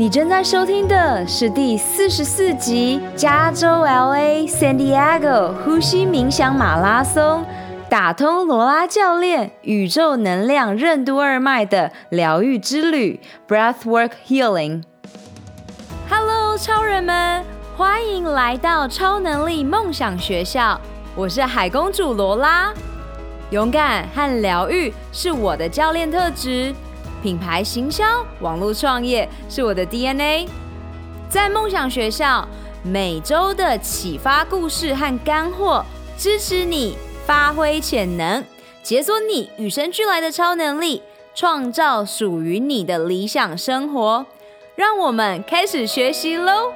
你正在收听的是第四十四集加州 LA San Diego 呼吸冥想马拉松，打通罗拉教练宇宙能量任督二脉的疗愈之旅 Breathwork Healing。Hello，超人们，欢迎来到超能力梦想学校，我是海公主罗拉。勇敢和疗愈是我的教练特质。品牌行销、网络创业是我的 DNA。在梦想学校，每周的启发故事和干货，支持你发挥潜能，解锁你与生俱来的超能力，创造属于你的理想生活。让我们开始学习喽！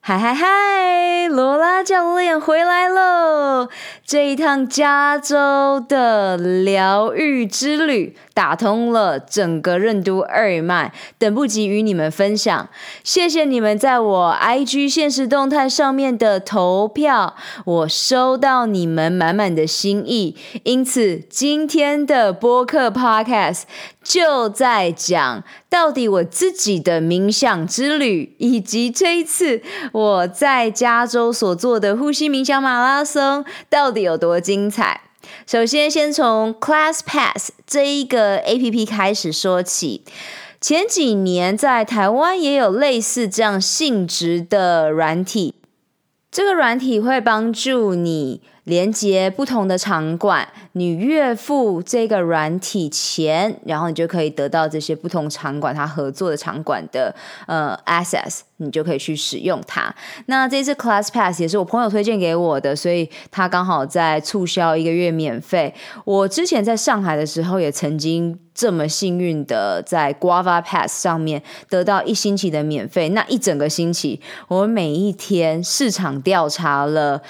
嗨嗨嗨，罗拉教练回来喽！这一趟加州的疗愈之旅，打通了整个任督二脉，等不及与你们分享。谢谢你们在我 IG 限时动态上面的投票，我收到你们满满的心意。因此，今天的播客 Podcast 就在讲到底我自己的冥想之旅，以及这一次我在加州所做的呼吸冥想马拉松到底有多精彩。首先，先从 ClassPass 这一个 APP 开始说起。前几年在台湾也有类似这样性质的软体，这个软体会帮助你。连接不同的场馆，你月付这个软体钱，然后你就可以得到这些不同场馆它合作的场馆的呃 access，你就可以去使用它。那这次 ClassPass 也是我朋友推荐给我的，所以他刚好在促销一个月免费。我之前在上海的时候也曾经这么幸运的在 Guava Pass 上面得到一星期的免费，那一整个星期我每一天市场调查了。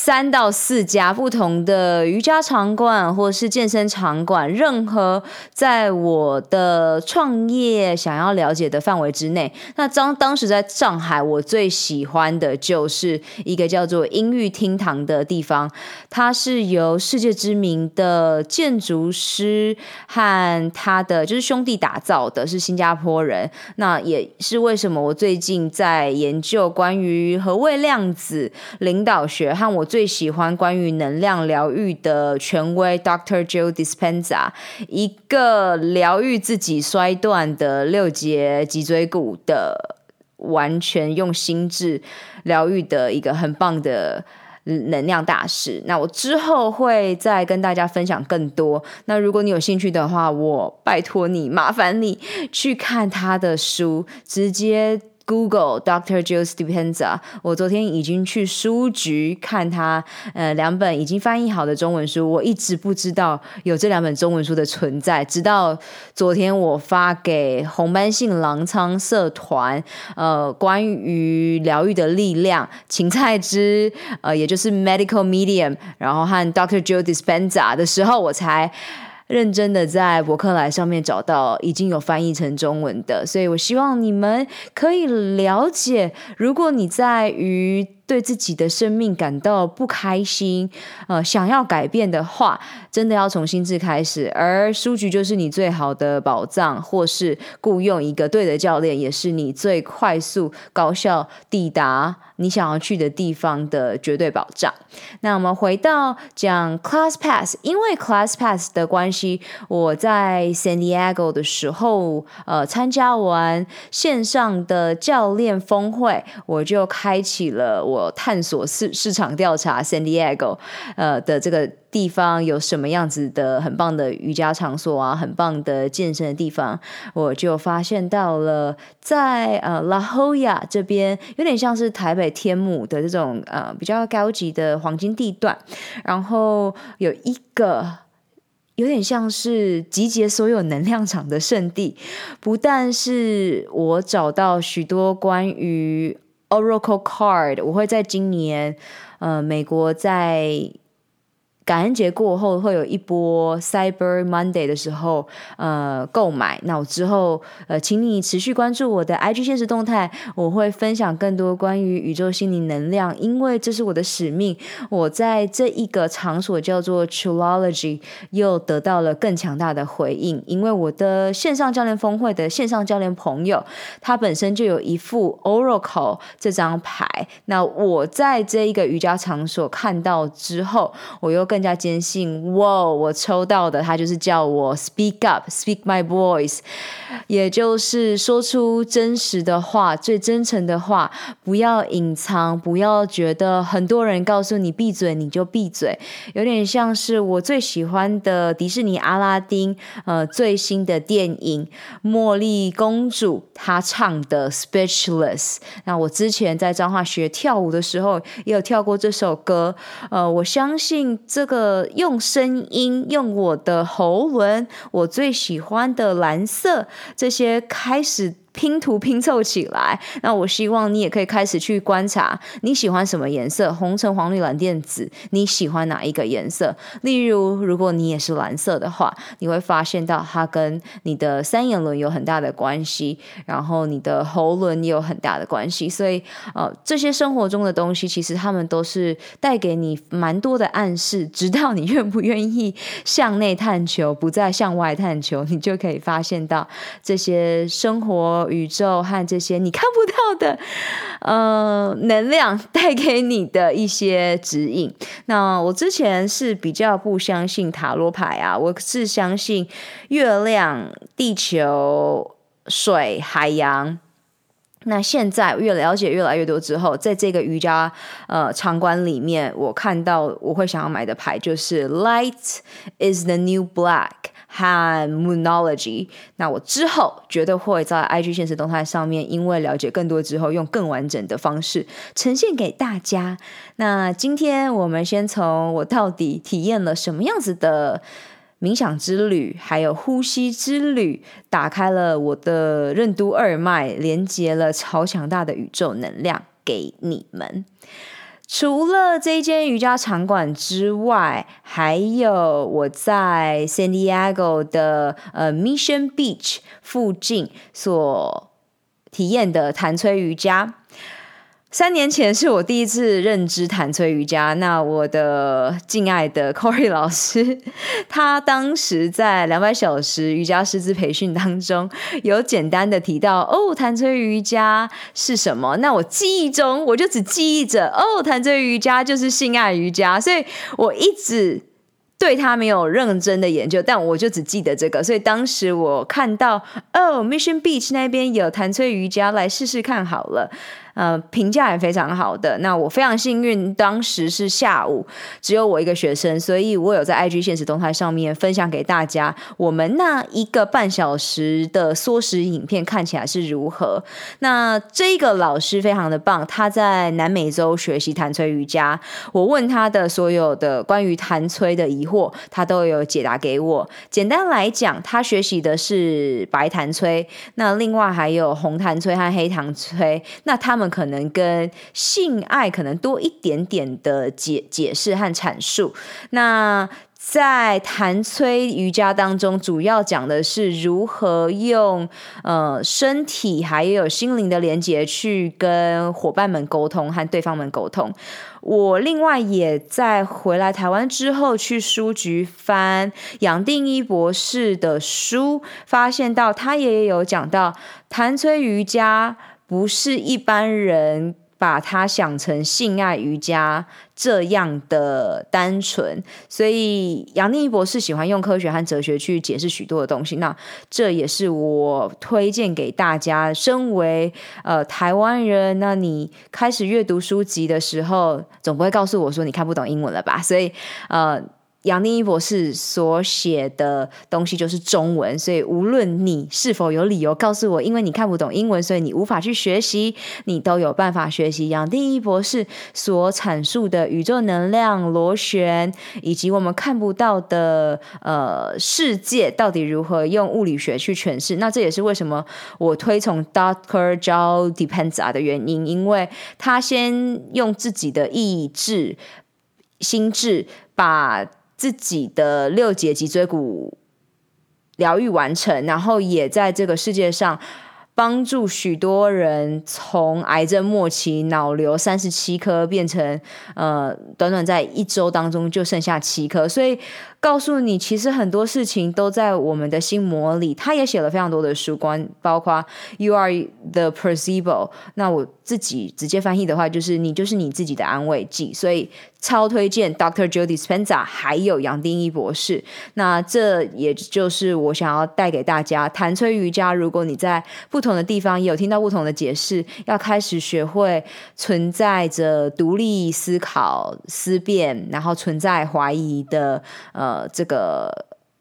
三到四家不同的瑜伽场馆或是健身场馆，任何在我的创业想要了解的范围之内。那当当时在上海，我最喜欢的就是一个叫做音域厅堂的地方，它是由世界知名的建筑师和他的就是兄弟打造的，是新加坡人。那也是为什么我最近在研究关于何谓量子领导学和。我最喜欢关于能量疗愈的权威 Dr. Joe Dispenza，一个疗愈自己摔断的六节脊椎骨的，完全用心智疗愈的一个很棒的能量大师。那我之后会再跟大家分享更多。那如果你有兴趣的话，我拜托你，麻烦你去看他的书，直接。Google Doctor Joe Dispenza，我昨天已经去书局看他呃两本已经翻译好的中文书，我一直不知道有这两本中文书的存在，直到昨天我发给红斑性狼疮社团呃关于疗愈的力量芹菜汁呃也就是 Medical Medium，然后和 Doctor Joe Dispenza 的时候，我才。认真的在博客来上面找到已经有翻译成中文的，所以我希望你们可以了解，如果你在于。对自己的生命感到不开心，呃，想要改变的话，真的要从心智开始。而书局就是你最好的宝藏，或是雇佣一个对的教练，也是你最快速高效抵达你想要去的地方的绝对保障。那我们回到讲 ClassPass，因为 ClassPass 的关系，我在 San Diego 的时候，呃，参加完线上的教练峰会，我就开启了我。探索市市场调查，San Diego，呃的这个地方有什么样子的很棒的瑜伽场所啊，很棒的健身的地方，我就发现到了在呃 La Jolla 这边，有点像是台北天母的这种呃比较高级的黄金地段，然后有一个有点像是集结所有能量场的圣地，不但是我找到许多关于 Oracle Card，我会在今年，呃，美国在感恩节过后会有一波 Cyber Monday 的时候，呃，购买。那我之后呃，请你持续关注我的 IG 现实动态，我会分享更多关于宇宙心灵能量，因为这是我的使命。我在这一个场所叫做 Trulology 又得到了更强大的回应，因为我的线上教练峰会的线上教练朋友，他本身就有一副 Oracle 这张牌。那我在这一个瑜伽场所看到之后，我又更更加坚信，哇，我抽到的他就是叫我 Speak Up，Speak My Voice，也就是说出真实的话，最真诚的话，不要隐藏，不要觉得很多人告诉你闭嘴你就闭嘴，有点像是我最喜欢的迪士尼阿拉丁，呃，最新的电影茉莉公主她唱的 Speechless。那我之前在彰化学跳舞的时候也有跳过这首歌，呃，我相信这个用声音，用我的喉咙，我最喜欢的蓝色，这些开始。拼图拼凑起来，那我希望你也可以开始去观察你喜欢什么颜色，红橙黄绿蓝靛紫，你喜欢哪一个颜色？例如，如果你也是蓝色的话，你会发现到它跟你的三眼轮有很大的关系，然后你的喉轮也有很大的关系。所以，呃，这些生活中的东西，其实他们都是带给你蛮多的暗示，直到你愿不愿意向内探求，不再向外探求，你就可以发现到这些生活。宇宙和这些你看不到的，呃，能量带给你的一些指引。那我之前是比较不相信塔罗牌啊，我是相信月亮、地球、水、海洋。那现在越了解越来越多之后，在这个瑜伽呃场馆里面，我看到我会想要买的牌就是 Light is the new black。和 Moonology，那我之后绝对会在 IG 现实动态上面，因为了解更多之后，用更完整的方式呈现给大家。那今天我们先从我到底体验了什么样子的冥想之旅，还有呼吸之旅，打开了我的任督二脉，连接了超强大的宇宙能量给你们。除了这间瑜伽场馆之外，还有我在 San Diego 的呃 Mission Beach 附近所体验的弹吹瑜伽。三年前是我第一次认知谭崔瑜伽，那我的敬爱的 Corey 老师，他当时在两百小时瑜伽师资培训当中，有简单的提到哦，谭崔瑜伽是什么？那我记忆中我就只记忆着哦，谭崔瑜伽就是性爱瑜伽，所以我一直对他没有认真的研究，但我就只记得这个，所以当时我看到哦，Mission Beach 那边有谭崔瑜伽，来试试看好了。呃，评价也非常好的。那我非常幸运，当时是下午，只有我一个学生，所以我有在 IG 现实动态上面分享给大家，我们那一个半小时的缩时影片看起来是如何。那这个老师非常的棒，他在南美洲学习谭崔瑜伽，我问他的所有的关于谭崔的疑惑，他都有解答给我。简单来讲，他学习的是白谭崔，那另外还有红谭崔和黑谭崔，那他们。可能跟性爱可能多一点点的解解释和阐述。那在谭崔瑜伽当中，主要讲的是如何用呃身体还有心灵的连接去跟伙伴们沟通和对方们沟通。我另外也在回来台湾之后去书局翻杨定一博士的书，发现到他也有讲到谭崔瑜伽。不是一般人把它想成性爱瑜伽这样的单纯，所以杨定一博士喜欢用科学和哲学去解释许多的东西。那这也是我推荐给大家，身为呃台湾人，那你开始阅读书籍的时候，总不会告诉我说你看不懂英文了吧？所以呃。杨定一博士所写的东西就是中文，所以无论你是否有理由告诉我，因为你看不懂英文，所以你无法去学习，你都有办法学习杨定一博士所阐述的宇宙能量、螺旋，以及我们看不到的呃世界到底如何用物理学去诠释。那这也是为什么我推崇 Doctor Joe Dispenza 的原因，因为他先用自己的意志、心智把自己的六节脊椎骨疗愈完成，然后也在这个世界上。帮助许多人从癌症末期脑瘤三十七颗变成呃，短短在一周当中就剩下七颗，所以告诉你，其实很多事情都在我们的心魔里。他也写了非常多的书，关包括 You are the placebo。那我自己直接翻译的话，就是你就是你自己的安慰剂。所以超推荐 Dr. Joe Dispenza 还有杨定一博士。那这也就是我想要带给大家谭崔瑜伽。如果你在不同的地方也有听到不同的解释，要开始学会存在着独立思考、思辨，然后存在怀疑的呃。呃，这个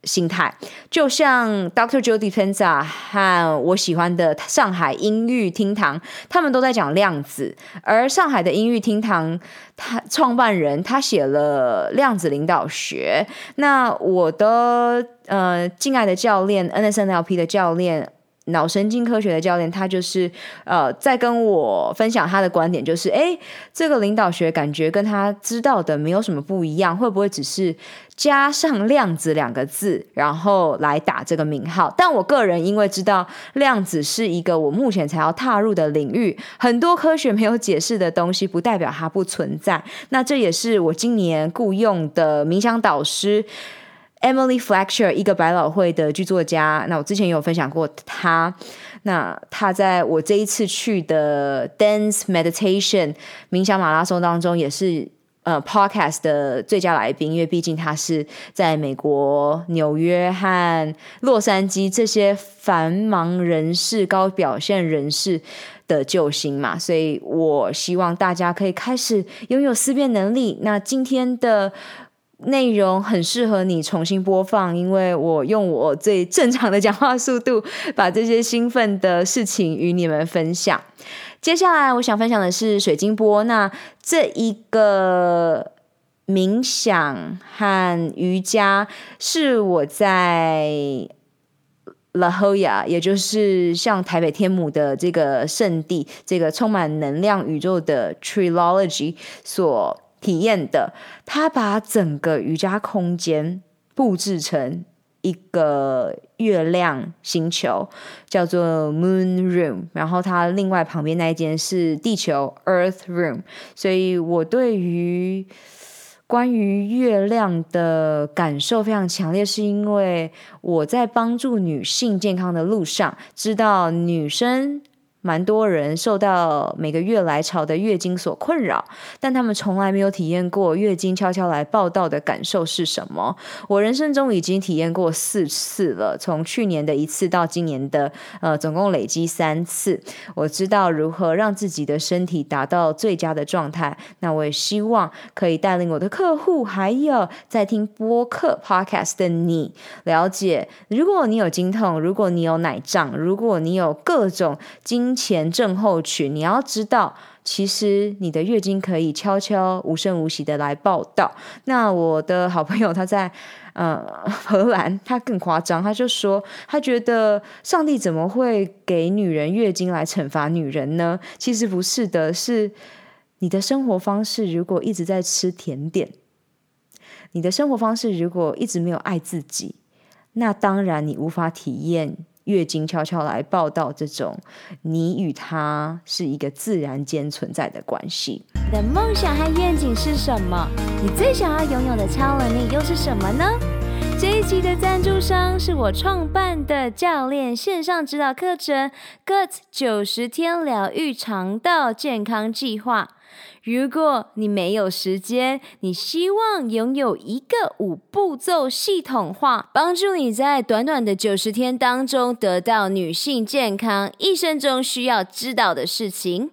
心态就像 Dr. Joe Dispenza 和我喜欢的上海音域厅堂，他们都在讲量子。而上海的音域厅堂，他创办人他写了量子领导学。那我的呃敬爱的教练 NSNLP 的教练。脑神经科学的教练，他就是呃，在跟我分享他的观点，就是哎，这个领导学感觉跟他知道的没有什么不一样，会不会只是加上量子两个字，然后来打这个名号？但我个人因为知道量子是一个我目前才要踏入的领域，很多科学没有解释的东西，不代表它不存在。那这也是我今年雇佣的冥想导师。Emily Fletcher，一个百老汇的剧作家。那我之前有分享过他。那他在我这一次去的 Dance Meditation 冥想马拉松当中，也是呃 Podcast 的最佳来宾，因为毕竟他是在美国纽约和洛杉矶这些繁忙人士、高表现人士的救星嘛。所以我希望大家可以开始拥有思辨能力。那今天的。内容很适合你重新播放，因为我用我最正常的讲话速度，把这些兴奋的事情与你们分享。接下来我想分享的是水晶波，那这一个冥想和瑜伽是我在 La Jolla，也就是像台北天母的这个圣地，这个充满能量宇宙的 Trilogy 所。体验的，他把整个瑜伽空间布置成一个月亮星球，叫做 Moon Room。然后它另外旁边那一间是地球 Earth Room。所以我对于关于月亮的感受非常强烈，是因为我在帮助女性健康的路上，知道女生。蛮多人受到每个月来潮的月经所困扰，但他们从来没有体验过月经悄悄来报道的感受是什么。我人生中已经体验过四次了，从去年的一次到今年的呃，总共累积三次。我知道如何让自己的身体达到最佳的状态。那我也希望可以带领我的客户，还有在听播客 podcast 的你，了解：如果你有经痛，如果你有奶胀，如果你有各种经前症候群，你要知道，其实你的月经可以悄悄无声无息的来报道。那我的好朋友他在呃荷兰，他更夸张，他就说他觉得上帝怎么会给女人月经来惩罚女人呢？其实不是的，是你的生活方式如果一直在吃甜点，你的生活方式如果一直没有爱自己，那当然你无法体验。月经悄悄来报道，这种你与他是一个自然间存在的关系。你的梦想和愿景是什么？你最想要拥有的超能力又是什么呢？这一集的赞助商是我创办的教练线上指导课程《GUT 九十天疗愈肠道健康计划》。如果你没有时间，你希望拥有一个五步骤系统化，帮助你在短短的九十天当中得到女性健康一生中需要知道的事情。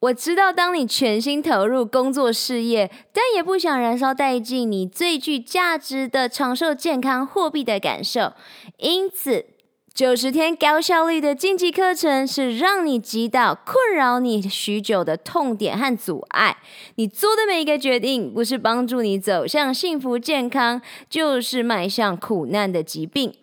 我知道，当你全心投入工作事业，但也不想燃烧殆尽你最具价值的长寿健康货币的感受，因此。九十天高效率的晋级课程是让你击倒困扰你许久的痛点和阻碍。你做的每一个决定，不是帮助你走向幸福健康，就是迈向苦难的疾病。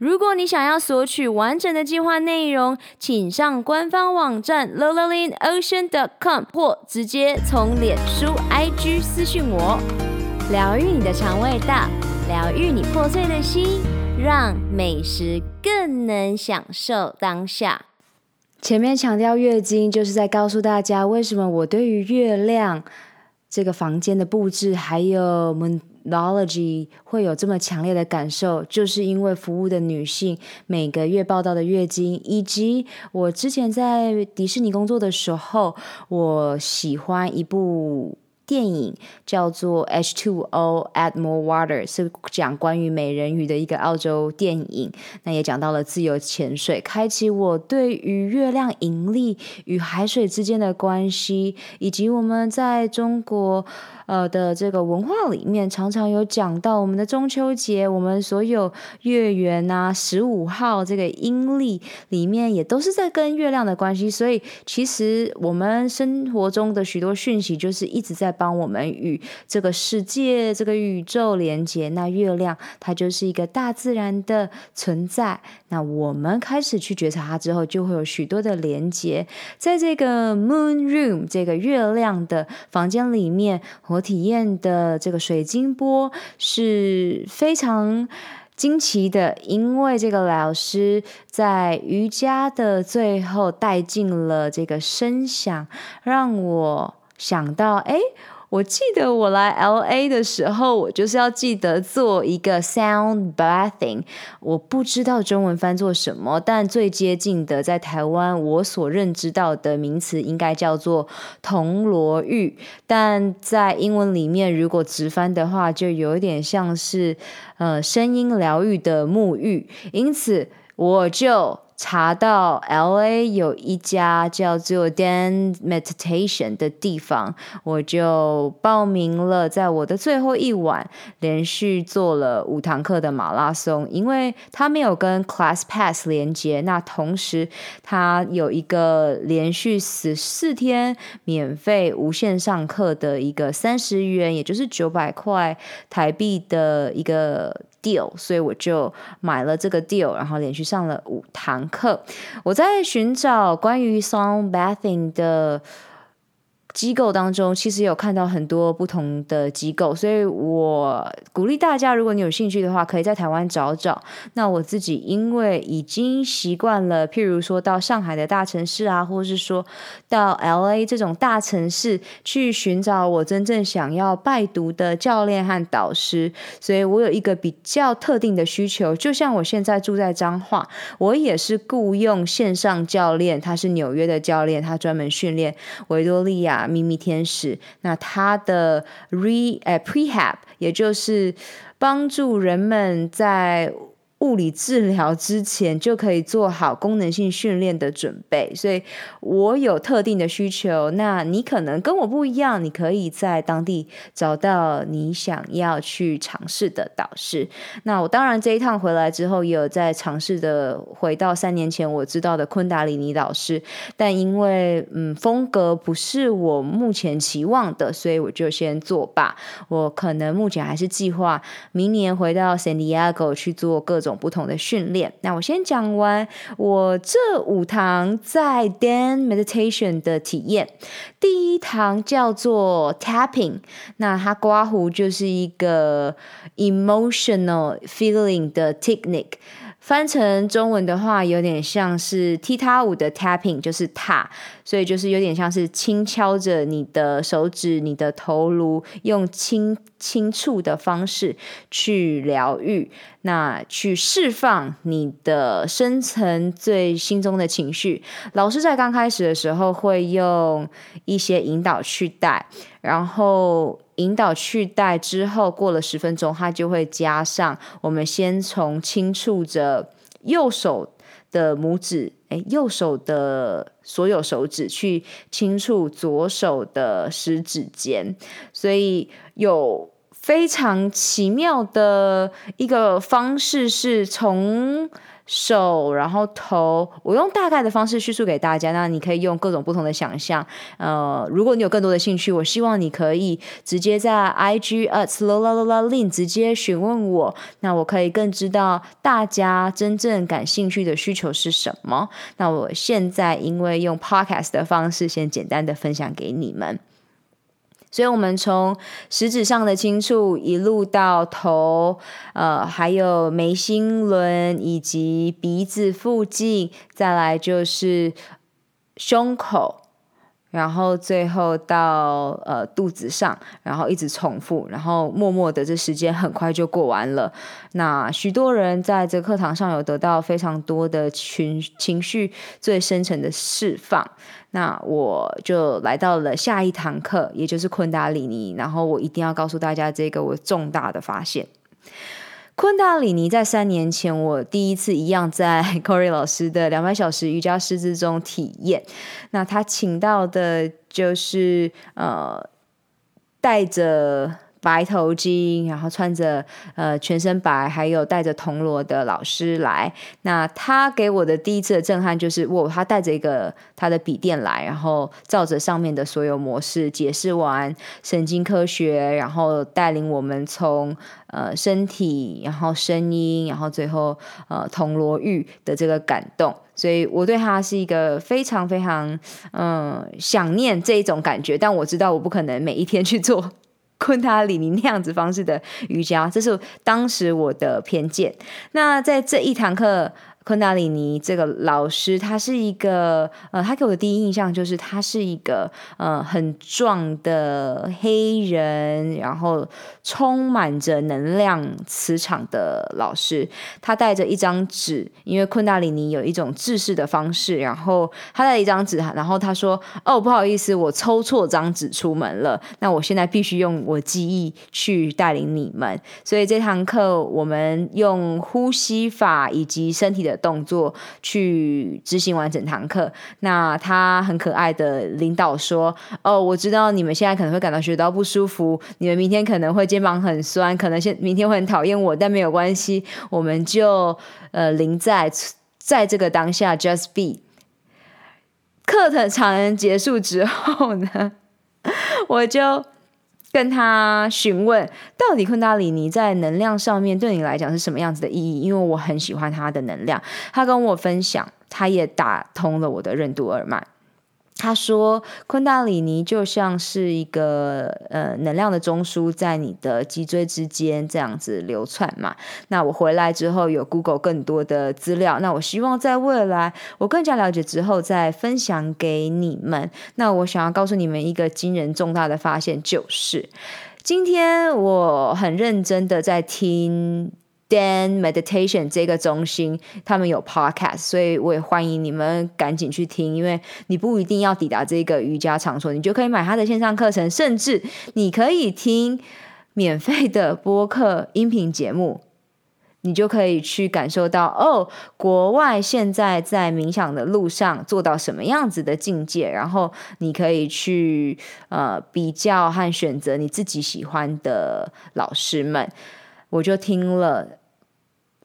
如果你想要索取完整的计划内容，请上官方网站 l o l a l i n o c e a n c o m 或直接从脸书 IG 私讯我。疗愈你的肠胃道。疗愈你破碎的心，让美食更能享受当下。前面强调月经，就是在告诉大家为什么我对于月亮这个房间的布置，还有 Moonology 会有这么强烈的感受，就是因为服务的女性每个月报道的月经，以及我之前在迪士尼工作的时候，我喜欢一部。电影叫做《H2O Add More Water》，是讲关于美人鱼的一个澳洲电影。那也讲到了自由潜水，开启我对于月亮引力与海水之间的关系，以及我们在中国。呃的这个文化里面常常有讲到我们的中秋节，我们所有月圆啊，十五号这个阴历里面也都是在跟月亮的关系，所以其实我们生活中的许多讯息就是一直在帮我们与这个世界、这个宇宙连接。那月亮它就是一个大自然的存在，那我们开始去觉察它之后，就会有许多的连接。在这个 Moon Room 这个月亮的房间里面。我体验的这个水晶波是非常惊奇的，因为这个老师在瑜伽的最后带进了这个声响，让我想到，哎。我记得我来 LA 的时候，我就是要记得做一个 sound bathing。我不知道中文翻作什么，但最接近的在台湾我所认知到的名词应该叫做铜锣浴，但在英文里面如果直翻的话，就有一点像是呃声音疗愈的沐浴。因此我就。查到 LA 有一家叫做 Dan Meditation 的地方，我就报名了。在我的最后一晚，连续做了五堂课的马拉松，因为它没有跟 Class Pass 连接。那同时，它有一个连续十四天免费无限上课的一个三十元，也就是九百块台币的一个。deal，所以我就买了这个 deal，然后连续上了五堂课。我在寻找关于 Song bathing 的。机构当中其实有看到很多不同的机构，所以我鼓励大家，如果你有兴趣的话，可以在台湾找找。那我自己因为已经习惯了，譬如说到上海的大城市啊，或是说到 LA 这种大城市去寻找我真正想要拜读的教练和导师，所以我有一个比较特定的需求。就像我现在住在彰化，我也是雇佣线上教练，他是纽约的教练，他专门训练维多利亚。秘密天使，那它的 re 呃 prehab，也就是帮助人们在。物理治疗之前就可以做好功能性训练的准备，所以我有特定的需求。那你可能跟我不一样，你可以在当地找到你想要去尝试的导师。那我当然这一趟回来之后，也有在尝试的回到三年前我知道的昆达里尼导师，但因为嗯风格不是我目前期望的，所以我就先作罢。我可能目前还是计划明年回到 San Diego 去做各种。不同的训练。那我先讲完我这五堂在 Dan Meditation 的体验。第一堂叫做 Tapping，那它刮胡就是一个 emotional feeling 的 technique。翻成中文的话，有点像是踢踏舞的 tapping，就是踏，所以就是有点像是轻敲着你的手指、你的头颅，用轻轻触的方式去疗愈，那去释放你的深层最心中的情绪。老师在刚开始的时候会用一些引导去带，然后。引导去带之后，过了十分钟，它就会加上我们先从轻触着右手的拇指，诶，右手的所有手指去轻触左手的食指尖，所以有非常奇妙的一个方式是从。手，然后头，我用大概的方式叙述给大家。那你可以用各种不同的想象。呃，如果你有更多的兴趣，我希望你可以直接在 IG at Lola Lola Lin 直接询问我。那我可以更知道大家真正感兴趣的需求是什么。那我现在因为用 Podcast 的方式，先简单的分享给你们。所以，我们从食指上的轻触一路到头，呃，还有眉心轮以及鼻子附近，再来就是胸口。然后最后到呃肚子上，然后一直重复，然后默默的这时间很快就过完了。那许多人在这课堂上有得到非常多的情情绪最深层的释放。那我就来到了下一堂课，也就是昆达里尼。然后我一定要告诉大家这个我重大的发现。昆达里尼在三年前，我第一次一样在 Corey 老师的两百小时瑜伽师资中体验。那他请到的就是呃，带着。白头巾，然后穿着呃全身白，还有带着铜锣的老师来。那他给我的第一次的震撼就是，哇，他带着一个他的笔电来，然后照着上面的所有模式解释完神经科学，然后带领我们从呃身体，然后声音，然后最后呃铜锣浴的这个感动。所以我对他是一个非常非常嗯、想念这一种感觉，但我知道我不可能每一天去做。昆塔里尼那样子方式的瑜伽，这是当时我的偏见。那在这一堂课。昆达里尼这个老师，他是一个呃，他给我的第一印象就是他是一个呃很壮的黑人，然后充满着能量磁场的老师。他带着一张纸，因为昆达里尼有一种制式的方式，然后他带一张纸，然后他说：“哦，不好意思，我抽错张纸出门了。那我现在必须用我记忆去带领你们。所以这堂课我们用呼吸法以及身体的。”动作去执行完整堂课，那他很可爱的领导说：“哦，我知道你们现在可能会感到学到不舒服，你们明天可能会肩膀很酸，可能现明天会很讨厌我，但没有关系，我们就呃临在在这个当下，just be。”课程常人结束之后呢，我就。跟他询问，到底昆达里尼在能量上面对你来讲是什么样子的意义？因为我很喜欢他的能量。他跟我分享，他也打通了我的任督二脉。他说，昆达里尼就像是一个呃能量的中枢，在你的脊椎之间这样子流窜嘛。那我回来之后有 Google 更多的资料，那我希望在未来我更加了解之后再分享给你们。那我想要告诉你们一个惊人重大的发现，就是今天我很认真的在听。Dan Meditation 这个中心，他们有 podcast，所以我也欢迎你们赶紧去听，因为你不一定要抵达这个瑜伽场所，你就可以买他的线上课程，甚至你可以听免费的播客音频节目，你就可以去感受到哦，国外现在在冥想的路上做到什么样子的境界，然后你可以去呃比较和选择你自己喜欢的老师们。我就听了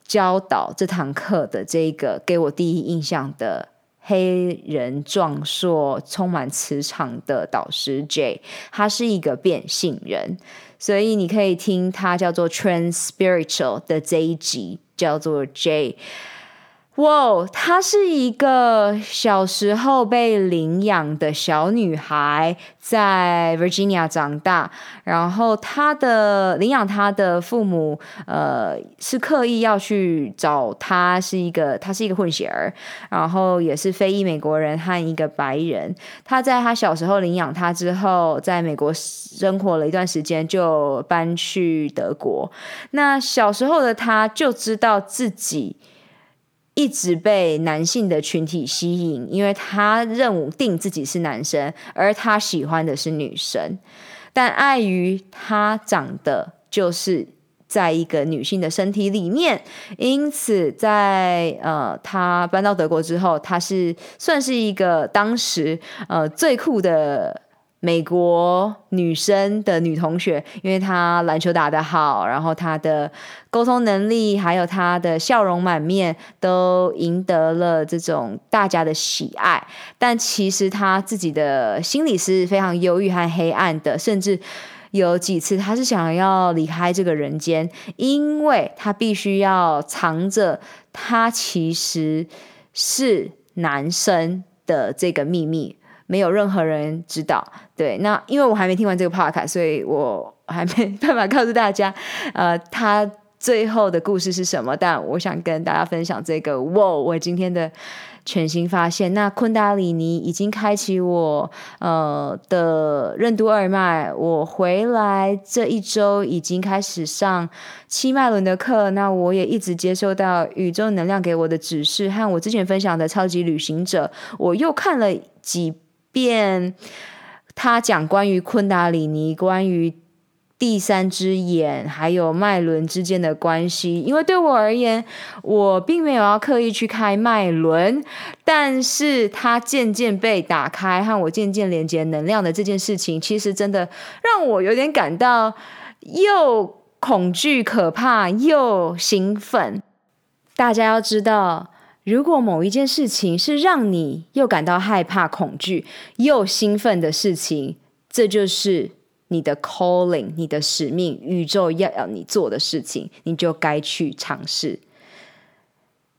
教导这堂课的这个给我第一印象的黑人壮硕、充满磁场的导师 J，他是一个变性人，所以你可以听他叫做 Trans Spiritual 的这一集，叫做 J。哇，她是一个小时候被领养的小女孩，在 Virginia 长大。然后她的领养她的父母，呃，是刻意要去找她，是一个她是一个混血儿，然后也是非裔美国人和一个白人。她在她小时候领养她之后，在美国生活了一段时间，就搬去德国。那小时候的她就知道自己。一直被男性的群体吸引，因为他认定自己是男生，而他喜欢的是女生。但碍于他长得就是在一个女性的身体里面，因此在呃，他搬到德国之后，他是算是一个当时呃最酷的。美国女生的女同学，因为她篮球打得好，然后她的沟通能力，还有她的笑容满面，都赢得了这种大家的喜爱。但其实她自己的心里是非常忧郁和黑暗的，甚至有几次她是想要离开这个人间，因为她必须要藏着她其实是男生的这个秘密。没有任何人知道。对，那因为我还没听完这个 podcast，所以我还没办法告诉大家，呃，他最后的故事是什么。但我想跟大家分享这个，哇，我今天的。全新发现，那昆达里尼已经开启我呃的任督二脉。我回来这一周已经开始上七脉轮的课，那我也一直接收到宇宙能量给我的指示，和我之前分享的超级旅行者，我又看了几便他讲关于昆达里尼，关于。第三只眼还有脉轮之间的关系，因为对我而言，我并没有要刻意去开脉轮，但是它渐渐被打开和我渐渐连接能量的这件事情，其实真的让我有点感到又恐惧、可怕又兴奋。大家要知道，如果某一件事情是让你又感到害怕、恐惧又兴奋的事情，这就是。你的 calling，你的使命，宇宙要要你做的事情，你就该去尝试。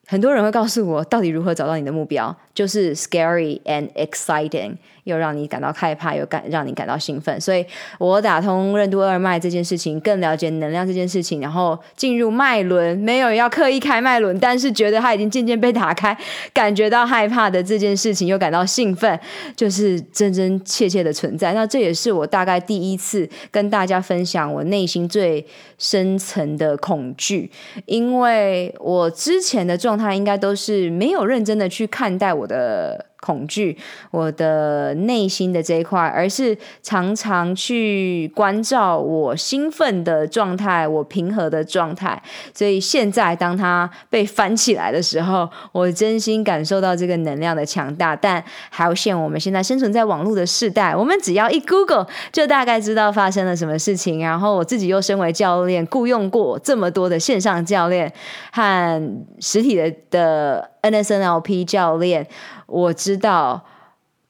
很多人会告诉我，到底如何找到你的目标？就是 scary and exciting，又让你感到害怕，又感让你感到兴奋。所以我打通任督二脉这件事情，更了解能量这件事情，然后进入脉轮，没有要刻意开脉轮，但是觉得它已经渐渐被打开，感觉到害怕的这件事情，又感到兴奋，就是真真切切的存在。那这也是我大概第一次跟大家分享我内心最深层的恐惧，因为我之前的状态应该都是没有认真的去看待我。的恐惧，我的内心的这一块，而是常常去关照我兴奋的状态，我平和的状态。所以现在，当它被翻起来的时候，我真心感受到这个能量的强大。但好险，我们现在生存在网络的时代，我们只要一 Google，就大概知道发生了什么事情。然后我自己又身为教练，雇佣过这么多的线上教练和实体的的。NSNLP 教练，我知道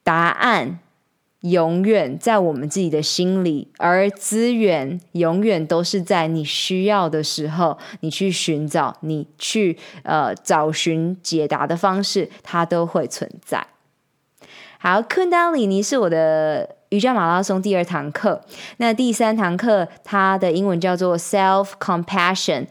答案永远在我们自己的心里，而资源永远都是在你需要的时候，你去寻找，你去呃找寻解答的方式，它都会存在。好，昆达里尼是我的瑜伽马拉松第二堂课，那第三堂课它的英文叫做 Self Compassion。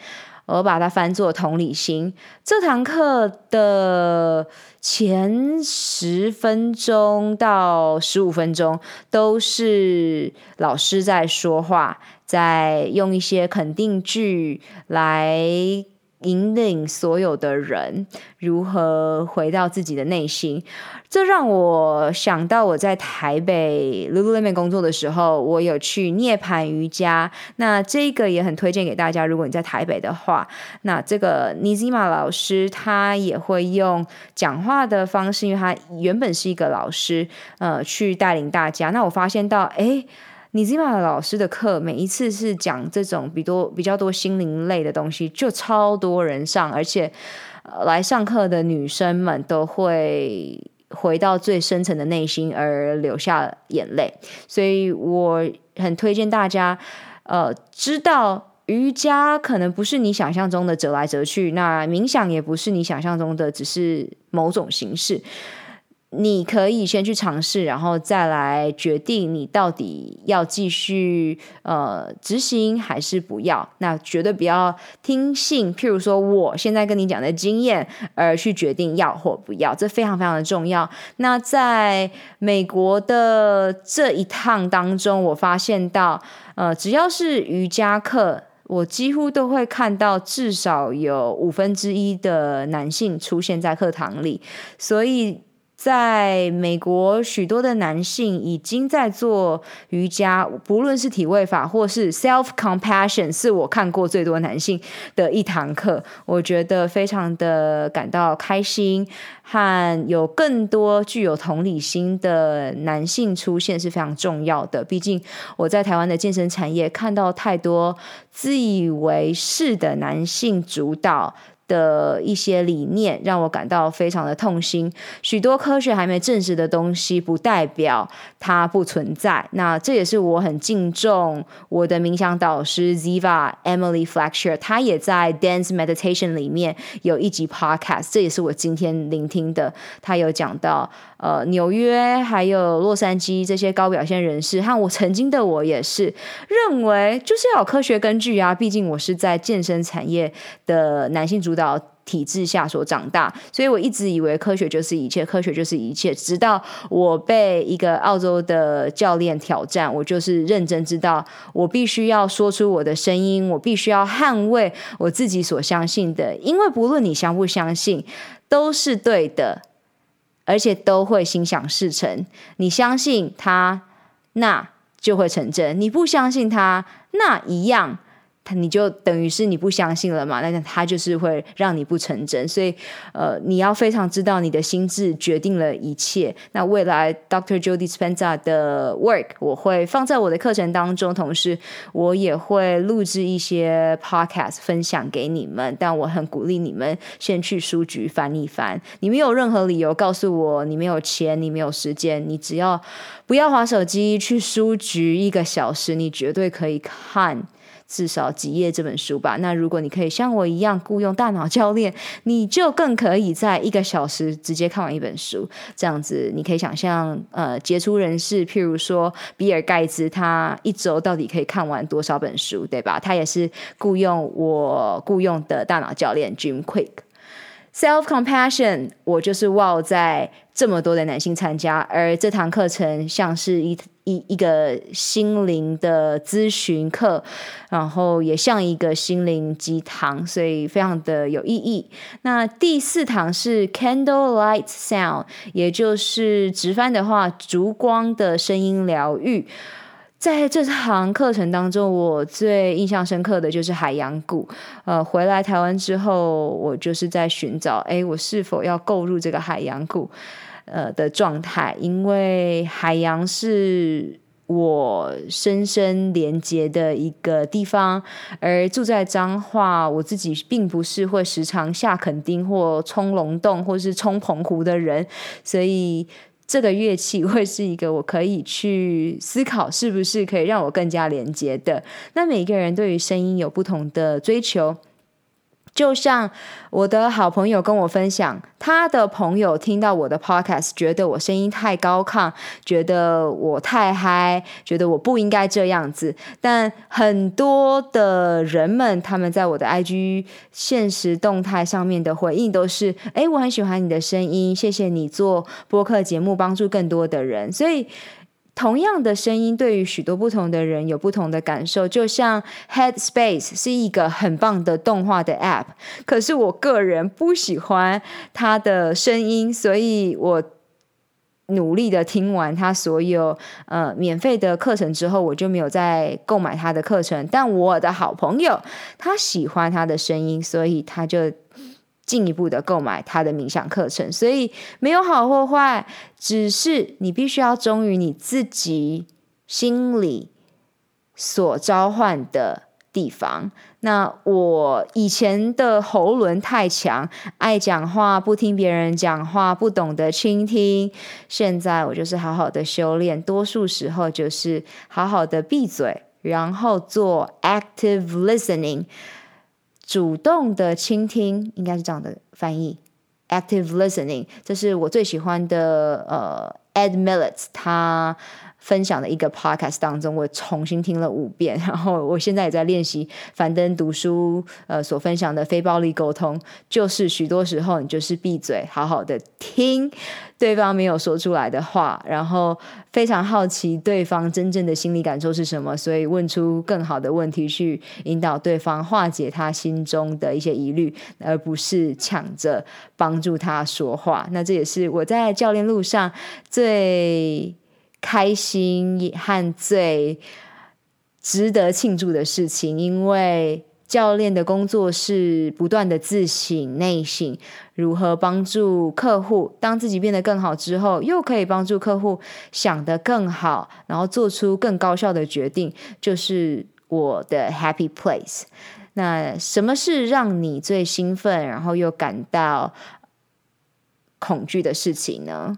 我把它翻作同理心。这堂课的前十分钟到十五分钟都是老师在说话，在用一些肯定句来。引领所有的人如何回到自己的内心，这让我想到我在台北 Lululemon 工作的时候，我有去涅槃瑜伽。那这个也很推荐给大家，如果你在台北的话，那这个 Nizima 老师他也会用讲话的方式，因为他原本是一个老师，呃，去带领大家。那我发现到，诶。尼兹玛老师的课每一次是讲这种比多比较多心灵类的东西，就超多人上，而且，来上课的女生们都会回到最深层的内心而流下眼泪，所以我很推荐大家，呃，知道瑜伽可能不是你想象中的折来折去，那冥想也不是你想象中的只是某种形式。你可以先去尝试，然后再来决定你到底要继续呃执行还是不要。那绝对不要听信，譬如说我现在跟你讲的经验而去决定要或不要，这非常非常的重要。那在美国的这一趟当中，我发现到呃，只要是瑜伽课，我几乎都会看到至少有五分之一的男性出现在课堂里，所以。在美国，许多的男性已经在做瑜伽，不论是体位法或是 self compassion，是我看过最多男性的一堂课。我觉得非常的感到开心，和有更多具有同理心的男性出现是非常重要的。毕竟我在台湾的健身产业看到太多自以为是的男性主导的一些理念让我感到非常的痛心。许多科学还没证实的东西，不代表它不存在。那这也是我很敬重我的冥想导师 Ziva Emily Fletcher，她也在 Dance Meditation 里面有一集 Podcast，这也是我今天聆听的。她有讲到。呃纽约还有洛杉矶这些高表现人士，和我曾经的我也是认为就是要有科学根据啊，毕竟我是在健身产业的男性主导体制下所长大，所以我一直以为科学就是一切，科学就是一切。直到我被一个澳洲的教练挑战，我就是认真知道，我必须要说出我的声音，我必须要捍卫我自己所相信的，因为不论你相不相信，都是对的，而且都会心想事成。你相信他，那就会成真；你不相信他，那一样。他你就等于是你不相信了嘛？那他就是会让你不成真，所以呃，你要非常知道你的心智决定了一切。那未来 Dr. Joe Dispenza 的 work 我会放在我的课程当中，同时我也会录制一些 podcast 分享给你们。但我很鼓励你们先去书局翻一翻。你没有任何理由告诉我你没有钱，你没有时间，你只要不要滑手机，去书局一个小时，你绝对可以看。至少几页这本书吧。那如果你可以像我一样雇佣大脑教练，你就更可以在一个小时直接看完一本书。这样子，你可以想象，呃，杰出人士，譬如说比尔盖茨，他一周到底可以看完多少本书，对吧？他也是雇佣我雇佣的大脑教练 Jim Quick。Self compassion，我就是哇，在这么多的男性参加，而这堂课程像是一一一个心灵的咨询课，然后也像一个心灵鸡汤，所以非常的有意义。那第四堂是 Candlelight Sound，也就是直翻的话，烛光的声音疗愈。在这堂课程当中，我最印象深刻的就是海洋鼓。呃，回来台湾之后，我就是在寻找，哎，我是否要购入这个海洋鼓，呃的状态？因为海洋是我深深连接的一个地方，而住在彰化，我自己并不是会时常下垦丁或冲龙洞或是冲澎湖的人，所以。这个乐器会是一个我可以去思考，是不是可以让我更加连接的。那每个人对于声音有不同的追求。就像我的好朋友跟我分享，他的朋友听到我的 podcast，觉得我声音太高亢，觉得我太嗨，觉得我不应该这样子。但很多的人们，他们在我的 IG 现实动态上面的回应都是：诶，我很喜欢你的声音，谢谢你做播客节目，帮助更多的人。所以。同样的声音，对于许多不同的人有不同的感受。就像 Headspace 是一个很棒的动画的 App，可是我个人不喜欢它的声音，所以我努力的听完它所有呃免费的课程之后，我就没有再购买他的课程。但我的好朋友他喜欢他的声音，所以他就。进一步的购买他的冥想课程，所以没有好或坏，只是你必须要忠于你自己心里所召唤的地方。那我以前的喉咙太强，爱讲话，不听别人讲话，不懂得倾听。现在我就是好好的修炼，多数时候就是好好的闭嘴，然后做 active listening。主动的倾听应该是这样的翻译，active listening，这是我最喜欢的呃，Ed Mylett 他分享的一个 podcast 当中，我重新听了五遍，然后我现在也在练习樊登读书呃所分享的非暴力沟通，就是许多时候你就是闭嘴，好好的听对方没有说出来的话，然后非常好奇对方真正的心理感受是什么，所以问出更好的问题去引导对方化解他心中的一些疑虑，而不是抢着帮助他说话。那这也是我在教练路上最。开心和最值得庆祝的事情，因为教练的工作是不断的自省、内省，如何帮助客户，当自己变得更好之后，又可以帮助客户想得更好，然后做出更高效的决定，就是我的 happy place。那什么是让你最兴奋，然后又感到恐惧的事情呢？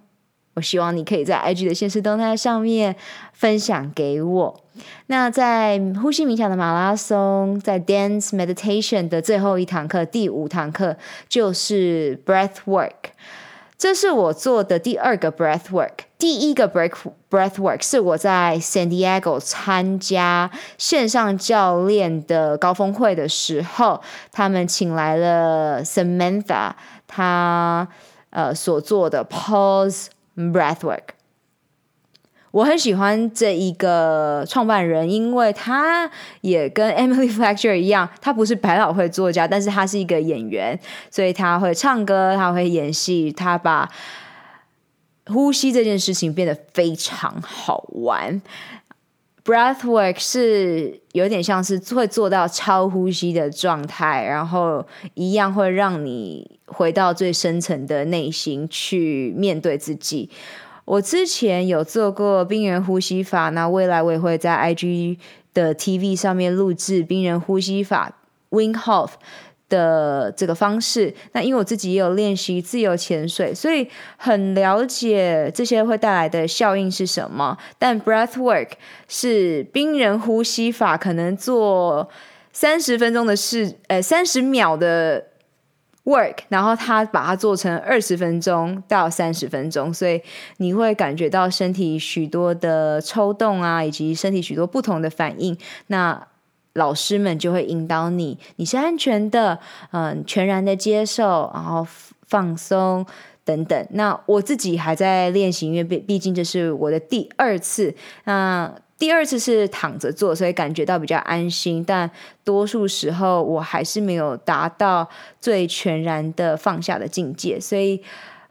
我希望你可以在 IG 的限时动态上面分享给我。那在呼吸冥想的马拉松，在 Dance Meditation 的最后一堂课，第五堂课就是 Breath Work。这是我做的第二个 breath work。第一个 break breath work 是我在 San Diego 参加线上教练的高峰会的时候，他们请来了 Samantha，他呃所做的 pause breath work。我很喜欢这一个创办人，因为他也跟 Emily Fletcher 一样，他不是百老汇作家，但是他是一个演员，所以他会唱歌，他会演戏，他把呼吸这件事情变得非常好玩。Breathwork 是有点像是会做到超呼吸的状态，然后一样会让你回到最深层的内心去面对自己。我之前有做过冰人呼吸法，那未来我也会在 IG 的 TV 上面录制冰人呼吸法 Wim Hof 的这个方式。那因为我自己也有练习自由潜水，所以很了解这些会带来的效应是什么。但 Breath Work 是冰人呼吸法，可能做三十分钟的事，呃，三十秒的。work，然后他把它做成二十分钟到三十分钟，所以你会感觉到身体许多的抽动啊，以及身体许多不同的反应。那老师们就会引导你，你是安全的，嗯，全然的接受，然后放松等等。那我自己还在练习，因为毕毕竟这是我的第二次。那第二次是躺着做，所以感觉到比较安心，但多数时候我还是没有达到最全然的放下的境界。所以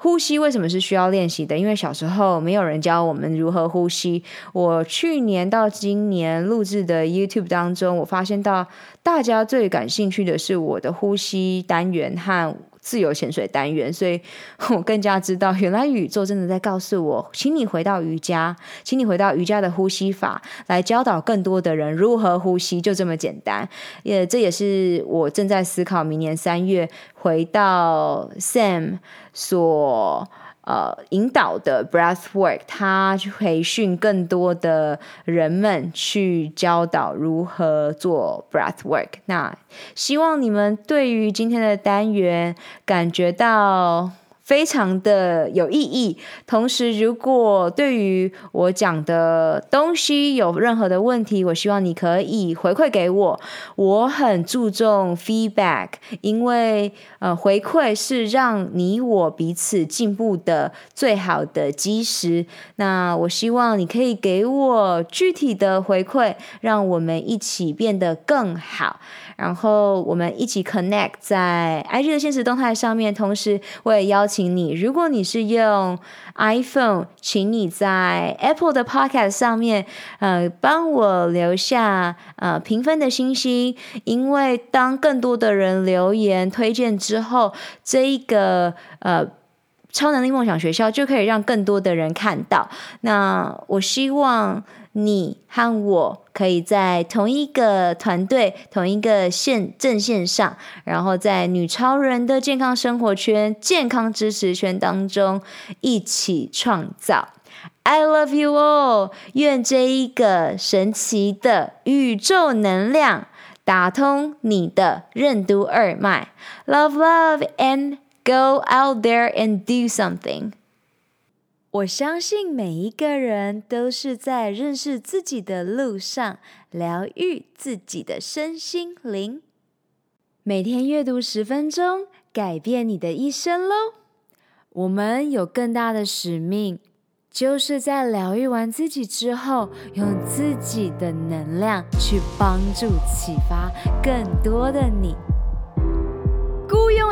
呼吸为什么是需要练习的？因为小时候没有人教我们如何呼吸。我去年到今年录制的 YouTube 当中，我发现到大家最感兴趣的是我的呼吸单元和。自由潜水单元，所以 我更加知道，原来宇宙真的在告诉我，请你回到瑜伽，请你回到瑜伽的呼吸法，来教导更多的人如何呼吸，就这么简单。也这也是我正在思考，明年三月回到 Sam 所。呃，引导的 breath work，他去培训更多的人们去教导如何做 breath work。那希望你们对于今天的单元感觉到。非常的有意义。同时，如果对于我讲的东西有任何的问题，我希望你可以回馈给我。我很注重 feedback，因为呃，回馈是让你我彼此进步的最好的基石。那我希望你可以给我具体的回馈，让我们一起变得更好。然后我们一起 connect 在 IG 的现实动态上面。同时，我也邀请。你，如果你是用 iPhone，请你在 Apple 的 Podcast 上面，呃，帮我留下呃评分的信息，因为当更多的人留言推荐之后，这一个呃超能力梦想学校就可以让更多的人看到。那我希望。你和我可以在同一个团队、同一个线阵线上，然后在女超人的健康生活圈、健康支持圈当中一起创造。I love you all，愿这一个神奇的宇宙能量打通你的任督二脉。Love, love, and go out there and do something. 我相信每一个人都是在认识自己的路上，疗愈自己的身心灵。每天阅读十分钟，改变你的一生喽！我们有更大的使命，就是在疗愈完自己之后，用自己的能量去帮助、启发更多的你。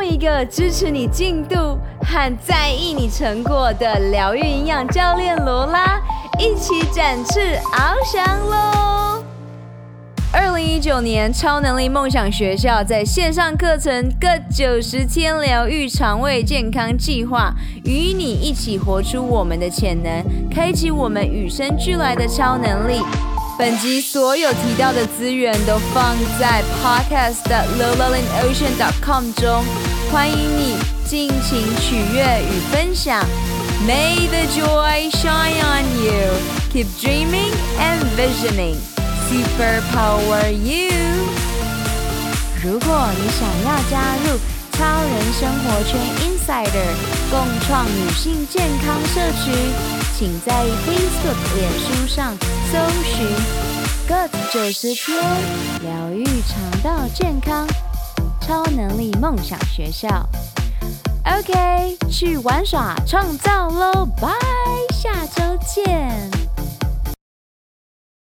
一个支持你进度和在意你成果的疗愈营养教练罗拉，一起展翅翱翔喽！二零一九年超能力梦想学校在线上课程各九十天疗愈肠胃健康计划，与你一起活出我们的潜能，开启我们与生俱来的超能力。本集所有提到的资源都放在 podcast 的 lowlevelocean.com 中，欢迎你尽情取悦与分享。May the joy shine on you. Keep dreaming and visioning. Super power you. 如果你想要加入超人生活圈 Insider 共创女性健康社区，请在 Facebook、脸书上搜寻 “Good 九十天疗愈肠道健康超能力梦想学校”。OK，去玩耍创造喽！拜，下周见。